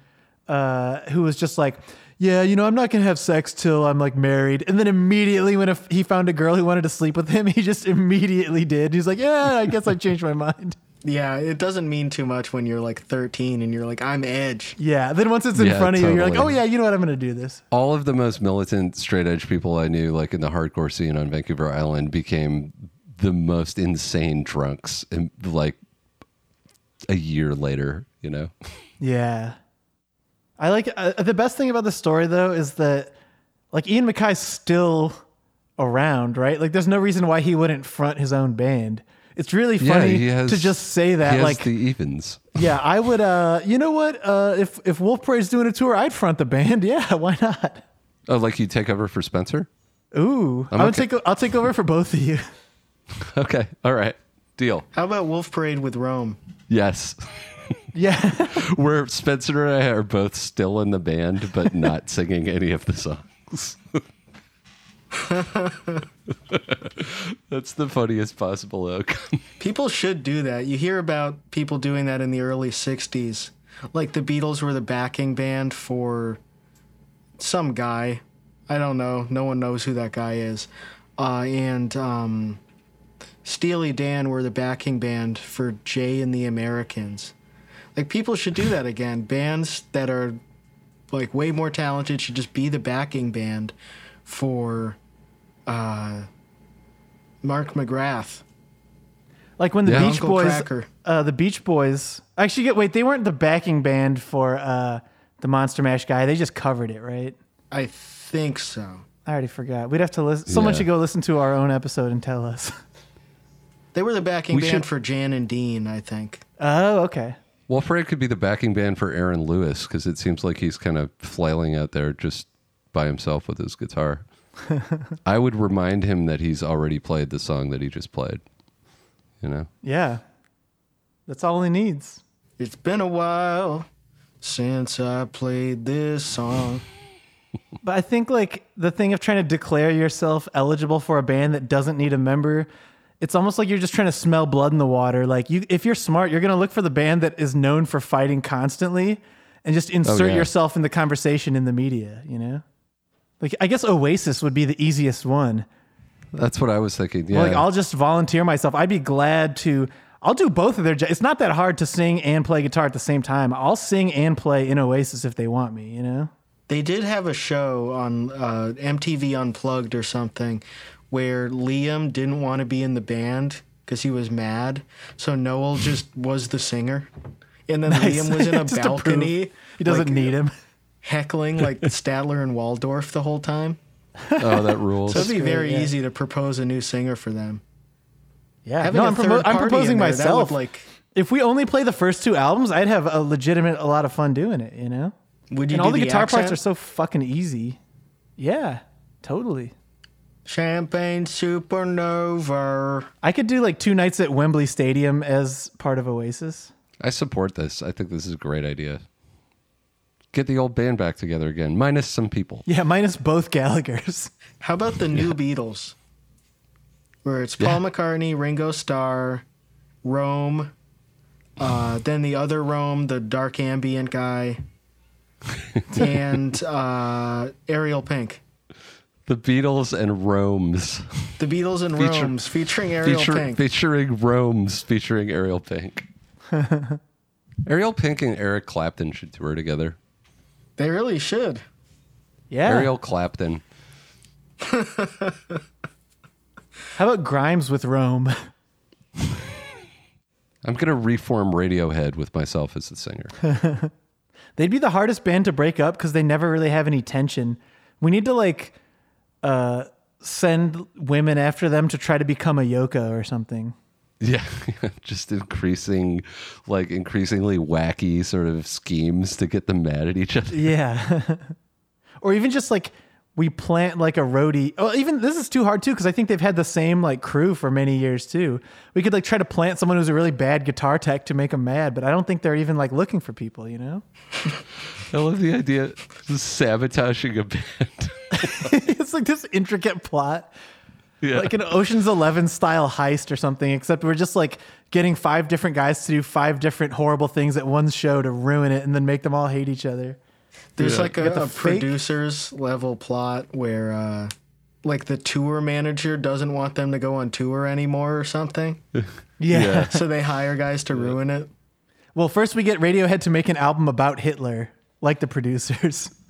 uh, who was just like, yeah, you know, I'm not gonna have sex till I'm like married. And then immediately when a, he found a girl who wanted to sleep with him, he just immediately did. He's like, yeah, I guess I changed my mind. Yeah, it doesn't mean too much when you're like 13 and you're like, I'm edge. Yeah. Then once it's in Yeah, front of you, you're like, oh yeah, you know what? I'm gonna do this. all of the most militant straight edge people I knew, like in the hardcore scene on Vancouver Island, became the most insane drunks, in, like a year later. You know, Yeah. I like uh, the best thing about the story though is that like Ian MacKaye's still around, right? Like there's no reason why he wouldn't front his own band. It's really funny he has- to just say he that has like the evens. yeah, I would uh you know what? Uh if if Wolf Parade's doing a tour, I'd front the band. Yeah, why not? Oh, like you take over for Spencer? Ooh, I'm I'm okay. take o- I'll take over for both of you. Okay, all right, deal. How about Wolf Parade with Rome? Yes, Yeah. where Spencer and I are both still in the band, but not singing any of the songs. That's the funniest possible outcome. People should do that. You hear about people doing that in the early 60s. Like the Beatles were the backing band for some guy. I don't know. No one knows who that guy is. Uh, and um, Steely Dan were the backing band for Jay and the Americans. Like people should do that again. Bands that are like way more talented should just be the backing band for uh, Mark McGrath. Like when the Yeah. Beach Uncle Boys, Cracker. uh, the Beach Boys. Actually, get wait, they weren't the backing band for uh, the Monster Mash guy. They just covered it, right? I think so. I already forgot. We'd have to listen. Someone Yeah. should go listen to our own episode and tell us. They were the backing We band should- for Jan and Dean, I think. Oh, okay. Wolf Parade could be the backing band for Aaron Lewis because it seems like he's kind of flailing out there just by himself with his guitar. I would remind him that he's already played the song that he just played. You know? Yeah, that's all he needs. It's been a while since I played this song. But I think like the thing of trying to declare yourself eligible for a band that doesn't need a member, it's almost like you're just trying to smell blood in the water. Like you, if you're smart, you're gonna look for the band that is known for fighting constantly, and just insert yeah. yourself in the conversation in the media. You know, like I guess Oasis would be the easiest one. That's what I was thinking. Yeah. Like I'll just volunteer myself. I'd be glad to. I'll do both of their. jo- It's not that hard to sing and play guitar at the same time. I'll sing and play in Oasis if they want me. You know. They did have a show on uh, MTV Unplugged or something where Liam didn't want to be in the band because he was mad. So Noel just was the singer. And then Liam was in a Just to prove balcony. He doesn't like, need him. Heckling like Statler and Waldorf the whole time. oh, that rules. So it'd be great, very yeah. ezy to propose a new singer for them. Yeah, Having no, a I'm, third I'm proposing there, myself. would, like, if we only play the first two albums, I'd have a legitimate, a lot of fun doing it. You know, would you and do all the, guitar accent? parts are so fucking easy. Yeah, totally. Champagne supernova. I could do like two nights at Wembley Stadium as part of Oasis. I support this. I think this is a great idea. get the old band back together again, minus some people. Yeah, minus both Gallagher's. How about the new Beatles? Where it's Paul McCartney, Ringo Starr, Rome, uh, then the other Rome, the dark ambient guy, and uh, Ariel Pink. The Beatles and Rome's. The Beatles and Feature- Rome's featuring Ariel Feature, Pink. featuring Rome's featuring Ariel Pink. Ariel Pink and Eric Clapton should tour together. they really should. Yeah. Ariel Clapton. How about Grimes with Rome? I'm gonna reform Radiohead with myself as the singer. They'd be the hardest band to break up because they never really have any tension. We need to like uh, send women after them to try to become a Yoko or something. yeah, just increasing, like increasingly wacky sort of schemes to get them mad at each other. Yeah. or even just like we plant like a roadie. Oh, even this is too hard too because I think they've had the same like crew for many years too. We could like try to plant someone who's a really bad guitar tech to make them mad, but I don't think they're even like looking for people. You know? I love the idea of sabotaging a band. it's like this intricate plot. yeah. like an Ocean's Eleven style heist or something, except we're just like getting five different guys to do five different horrible things at one show to ruin it and then make them all hate each other. There's Yeah. like Got the a, a producer's level plot where, uh, like, the tour manager doesn't want them to go on tour anymore or something. Yeah. Yeah. so they hire guys to ruin it. Well, first we get Radiohead to make an album about Hitler, like the producers.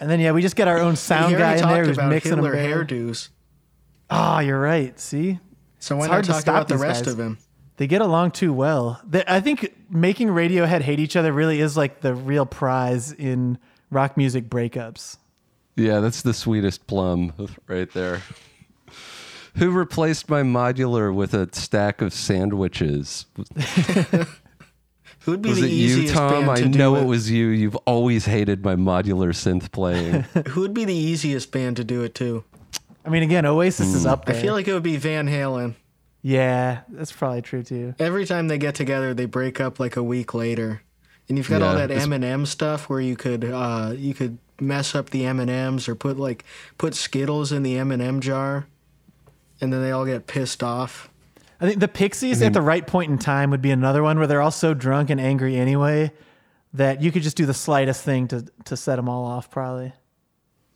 and then yeah, we just get our own sound he guy in there who's about mixing them. Hitler together. hairdos. Oh, you're right. See, So why It's not hard to talk stop about the rest guys. of him? they get along too well. They, I think making Radiohead hate each other really is like the real prize in rock music breakups. Yeah, that's the sweetest plum right there. Who replaced my modular with a stack of sandwiches? Who'd be Was the it you, easiest Tom? band I to do know it? it was you. You've always hated my modular synth playing. Who'd be the easiest band to do it to? I mean, again, Oasis is up there. I feel like it would be Van Halen. yeah, that's probably true too. Every time they get together, they break up like a week later, and you've got all that it's- M and M stuff where you could uh, you could mess up the M and M's or put like put Skittles in the M and M jar, and then they all get pissed off. I think the Pixies at the right point in time would be another one where they're all so drunk and angry anyway that you could just do the slightest thing to to set them all off. Probably.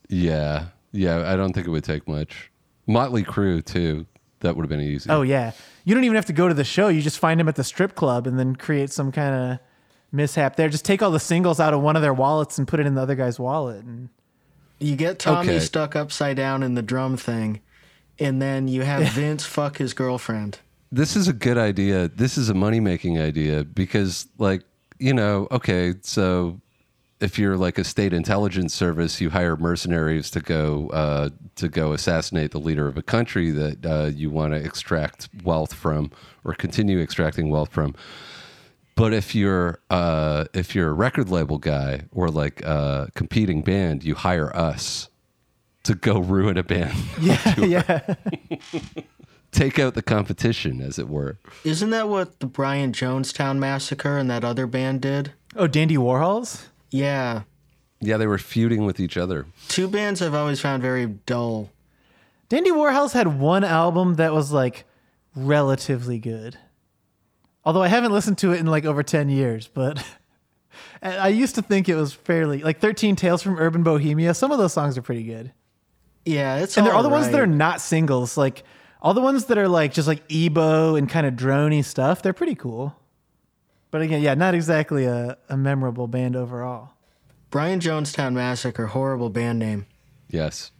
yeah, yeah. I don't think it would take much. Motley Crue too. That would have been easy. Oh yeah, you don't even have to go to the show. You just find them at the strip club and then create some kind of mishap there. Just take all the singles out of one of their wallets and put it in the other guy's wallet. And You get Tommy Okay. stuck upside down in the drum thing, and then you have Vince fuck his girlfriend. This is a good idea. This is a money making idea because, like, you know, okay, so if you're like a state intelligence service, you hire mercenaries to go uh, to go assassinate the leader of a country that uh, you want to extract wealth from or continue extracting wealth from. But if you're uh, if you're a record label guy or like a competing band, you hire us to go ruin a band, yeah, yeah, take out the competition, as it were. Isn't that what the Brian Jonestown massacre and that other band did? oh, Dandy Warhols. Yeah, Yeah, they were feuding with each other. two bands I've always found very dull. Dandy Warhols had one album that was like relatively good. Although I haven't listened to it in like over 10 years, but I used to think it was fairly like 13 Tales from Urban Bohemia. Some of those songs are pretty good. Yeah, it's And they're all the ones that are not singles, like all the ones that are like just like ebo and kind of drony stuff, they're pretty cool. But again, yeah, not exactly a, a memorable band overall. Brian Jonestown Massacre, horrible band name. Yes.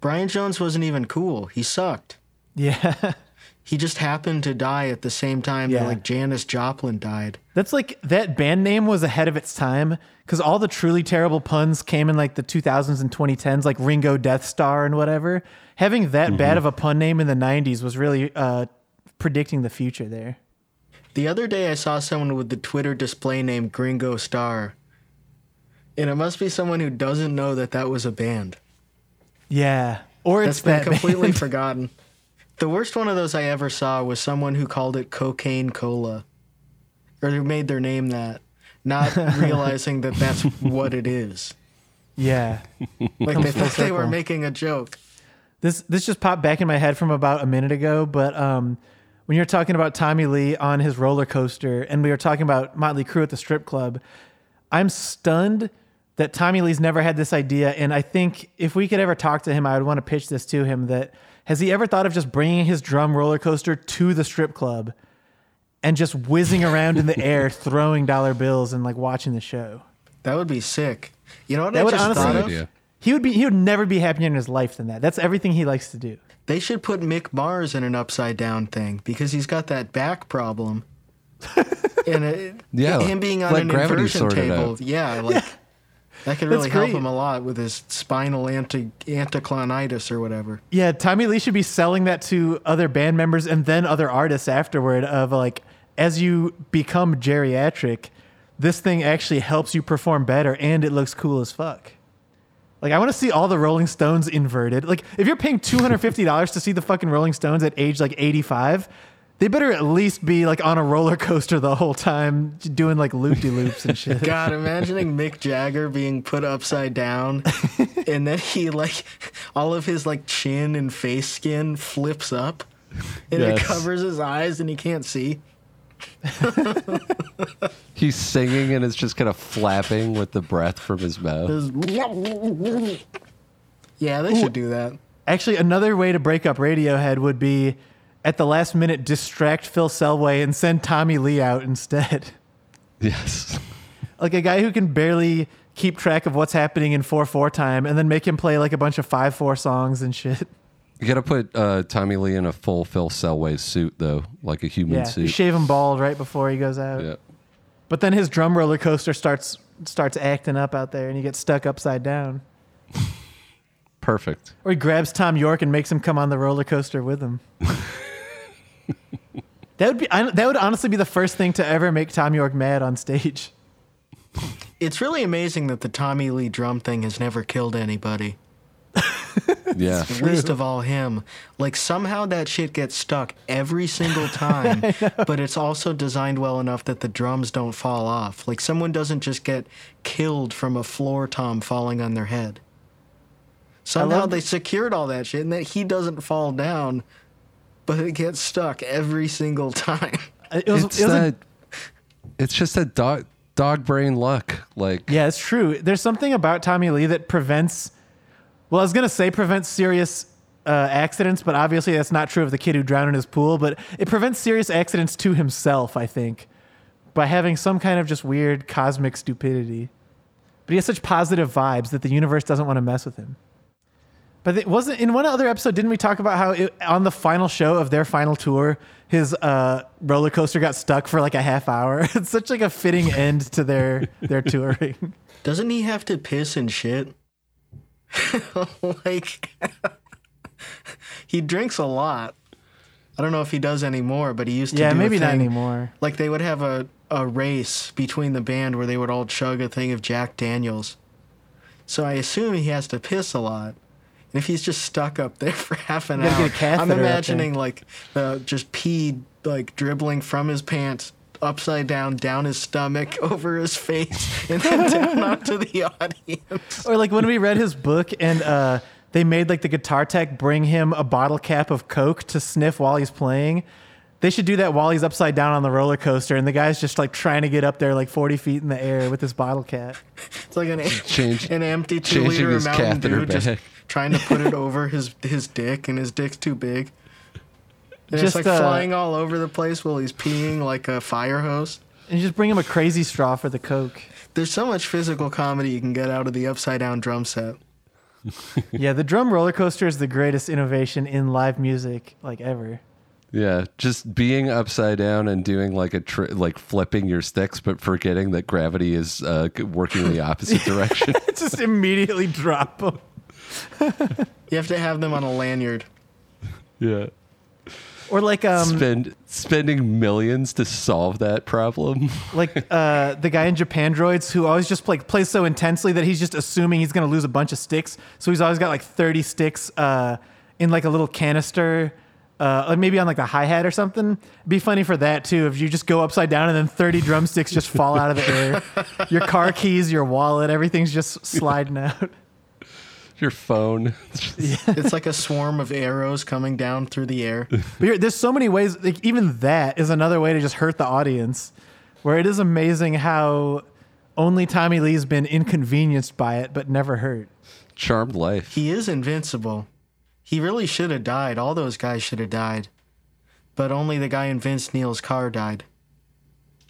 Brian Jones wasn't even cool. He sucked. Yeah. He just happened to die at the same time Yeah. that like Janis Joplin died. That's like that band name was ahead of its time because all the truly terrible puns came in like the 2000s and 2010s, like Ringo Deathstarr and whatever. Having that bad of a pun name in the 90s was really uh, predicting the future there. The other day I saw someone with the Twitter display name Gringo Star. And it must be someone who doesn't know that that was a band. Yeah. Or That's it's been that completely band. forgotten. The worst one of those I ever saw was someone who called it cocaine cola. or who made their name that, not realizing that that's what it is. Yeah. Like Comes they full thought they were making a joke. This this just popped back in my head from about a minute ago, but um, when you're talking about Tommy Lee on his roller coaster, and we were talking about Motley Crue at the strip club, I'm stunned that Tommy Lee's never had this idea. And I think if we could ever talk to him, I would want to pitch this to him. That has he ever thought of just bringing his drum roller coaster to the strip club and just whizzing around in the air, throwing dollar bills and like watching the show? That would be sick. You know what That I would just honestly- thought of? idea. He would be he would never be happier in his life than that. That's everything he likes to do. They should put Mick Mars in an upside down thing because he's got that back problem. and it, Yeah, him being on let an gravity inversion table, out. yeah, like that could really help him a lot with his spinal anti anticlonitis or whatever. Yeah, Tommy Lee should be selling that to other band members and then other artists afterward. Of like, as you become geriatric, this thing actually helps you perform better, and it looks cool as fuck. Like, I want to see all the Rolling Stones inverted. Like, if you're paying two hundred fifty dollars to see the fucking Rolling Stones at age like eighty five, they better at least be like on a roller coaster the whole time, doing like loop de loops and shit. God, imagining Mick Jagger being put upside down and then he like all of his like chin and face skin flips up and it covers his eyes and he can't see. He's singing and it's just kind of flapping with the breath from his mouth. Yeah, they should do that. Actually, another way to break up Radiohead would be at the last minute distract Phil Selway and send Tommy Lee out instead. Yes. Like a guy who can barely keep track of what's happening in 4 4 time and then make him play like a bunch of 5 4 songs and shit. You got to put uh, Tommy Lee in a full Phil Selway suit, though, like a human suit. Yeah. You shave him bald right before he goes out. yeah. But then his drum roller coaster starts starts acting up out there and he gets stuck upside down. Perfect. Or he grabs Thom Yorke and makes him come on the roller coaster with him. that would be I, that would honestly be the first thing to ever make Thom Yorke mad on stage. It's really amazing that the Tommy Lee drum thing has never killed anybody. Yeah. Least of all him. Like somehow that shit gets stuck every single time, but it's also designed well enough that the drums don't fall off. Like someone doesn't just get killed from a floor tom falling on their head. Somehow love- they secured all that shit and that he doesn't fall down, but it gets stuck every single time. It was, it's it was a- it's just that dog dog brain luck. Like yeah, it's true. There's something about Tommy Lee that prevents. Well, I was gonna say prevents serious uh, accidents, but obviously that's not true of the kid who drowned in his pool. But it prevents serious accidents to himself, I think, by having some kind of just weird cosmic stupidity. But he has such positive vibes that the universe doesn't want to mess with him. But it wasn't in one other episode. Didn't we talk about how it, on the final show of their final tour, his uh, roller coaster got stuck for like a half hour? It's such like a fitting end to their their touring. Doesn't he have to piss and shit? like he drinks a lot. I don't know if he does anymore, but he used to. Yeah, maybe not anymore. Like they would have a a race between the band where they would all chug a thing of Jack Daniels. So I assume he has to piss a lot. And if he's just stuck up there for half an hour, I'm imagining like uh, just pee like dribbling from his pants upside down down his stomach over his face and then down onto the audience. Or like when we read his book and uh, they made like the guitar tech bring him a bottle cap of Coke to sniff while he's playing. They should do that while he's upside down on the roller coaster, and the guy's just like trying to get up there like 40 feet in the air with this bottle cap. It's like an Change- an empty two liter Mountain catheter Dew, just trying to put it over his his dick, and his dick's too big. And Just, it's like uh, flying all over the place while he's peeing like a fire hose. And you just bring him a crazy straw for the Coke. There's so much physical comedy you can get out of the upside down drum set. Yeah, the drum roller coaster is the greatest innovation in live music like ever. Yeah, just being upside down and doing like a tri- like flipping your sticks, but forgetting that gravity is uh, working in the opposite direction. just immediately drop them. You have to have them on a lanyard. yeah, Or like um spend spending millions to solve that problem. like uh, the guy in Japandroids who always just like plays so intensely that he's just assuming he's gonna lose a bunch of sticks. So he's always got like 30 sticks uh, in like a little canister uh, maybe on like a hi hat or something. It'd be funny for that too if you just go upside down and then 30 drumsticks just fall out of the air. Your car keys, your wallet, everything's just sliding out. Your phone. It's like a swarm of arrows coming down through the air. But here, there's so many ways. Like even that is another way to just hurt the audience. Where it is amazing how only Tommy Lee's been inconvenienced by it, but never hurt. Charmed life. He is invincible. He really should have died. All those guys should have died. But only the guy in Vince Neil's car died.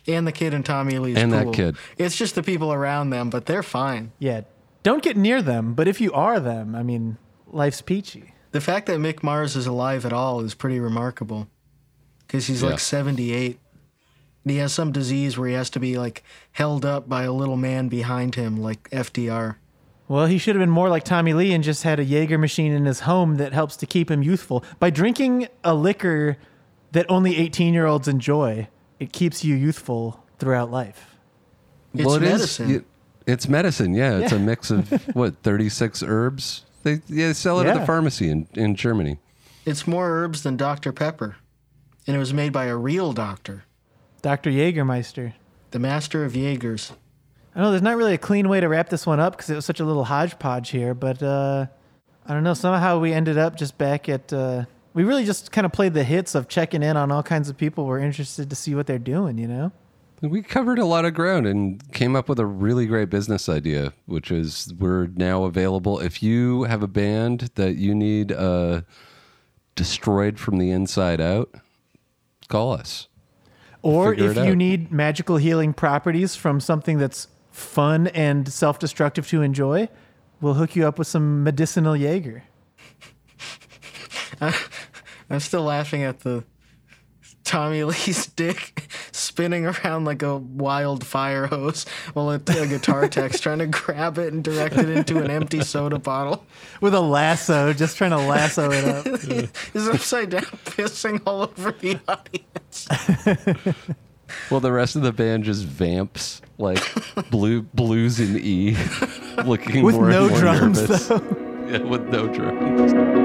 And the kid in Tommy Lee's And that kid. It's just the people around them, but they're fine. Yeah, don't get near them. But if you are them, I mean, life's peachy. The fact that Mick Mars is alive at all is pretty remarkable. Because he's Yeah. like 78. And he has some disease where he has to be like held up by a little man behind him, like FDR. Well, he should have been more like Tommy Lee and just had a Jaeger machine in his home that helps to keep him youthful. By drinking a liquor that only 18 year olds enjoy, it keeps you youthful throughout life. It's well, it is- medicine. Y- it's medicine. Yeah, it's a mix of what thirty six herbs. They yeah, they sell it at the pharmacy in, in Germany. It's more herbs than Dr. Pepper. And it was made by a real doctor, Dr. Jaegermeister. the master of Jaegers. I know there's not really a clean way to wrap this one up because it was such a little hodgepodge here, but uh, I don't know. Somehow we ended up just back at. Uh, we really just kind of played the hits of checking in on all kinds of people we're interested to see what they're doing, you know? We covered a lot of ground and came up with a really great business idea, which is we're now available. If you have a band that you need uh, destroyed from the inside out, call us. Or Figure if you out. need magical healing properties from something that's fun and self destructive to enjoy, we'll hook you up with some medicinal Jaeger. I'm still laughing at the Tommy Lee's dick spinning around like a wild fire hose while a, a guitar tech's trying to grab it and direct it into an empty soda bottle. With a lasso, just trying to lasso it up. He's upside down, pissing all over the audience. Well, the rest of the band just vamps like blue blues in E, looking With more no and more drums, nervous. though. Yeah, with no drums.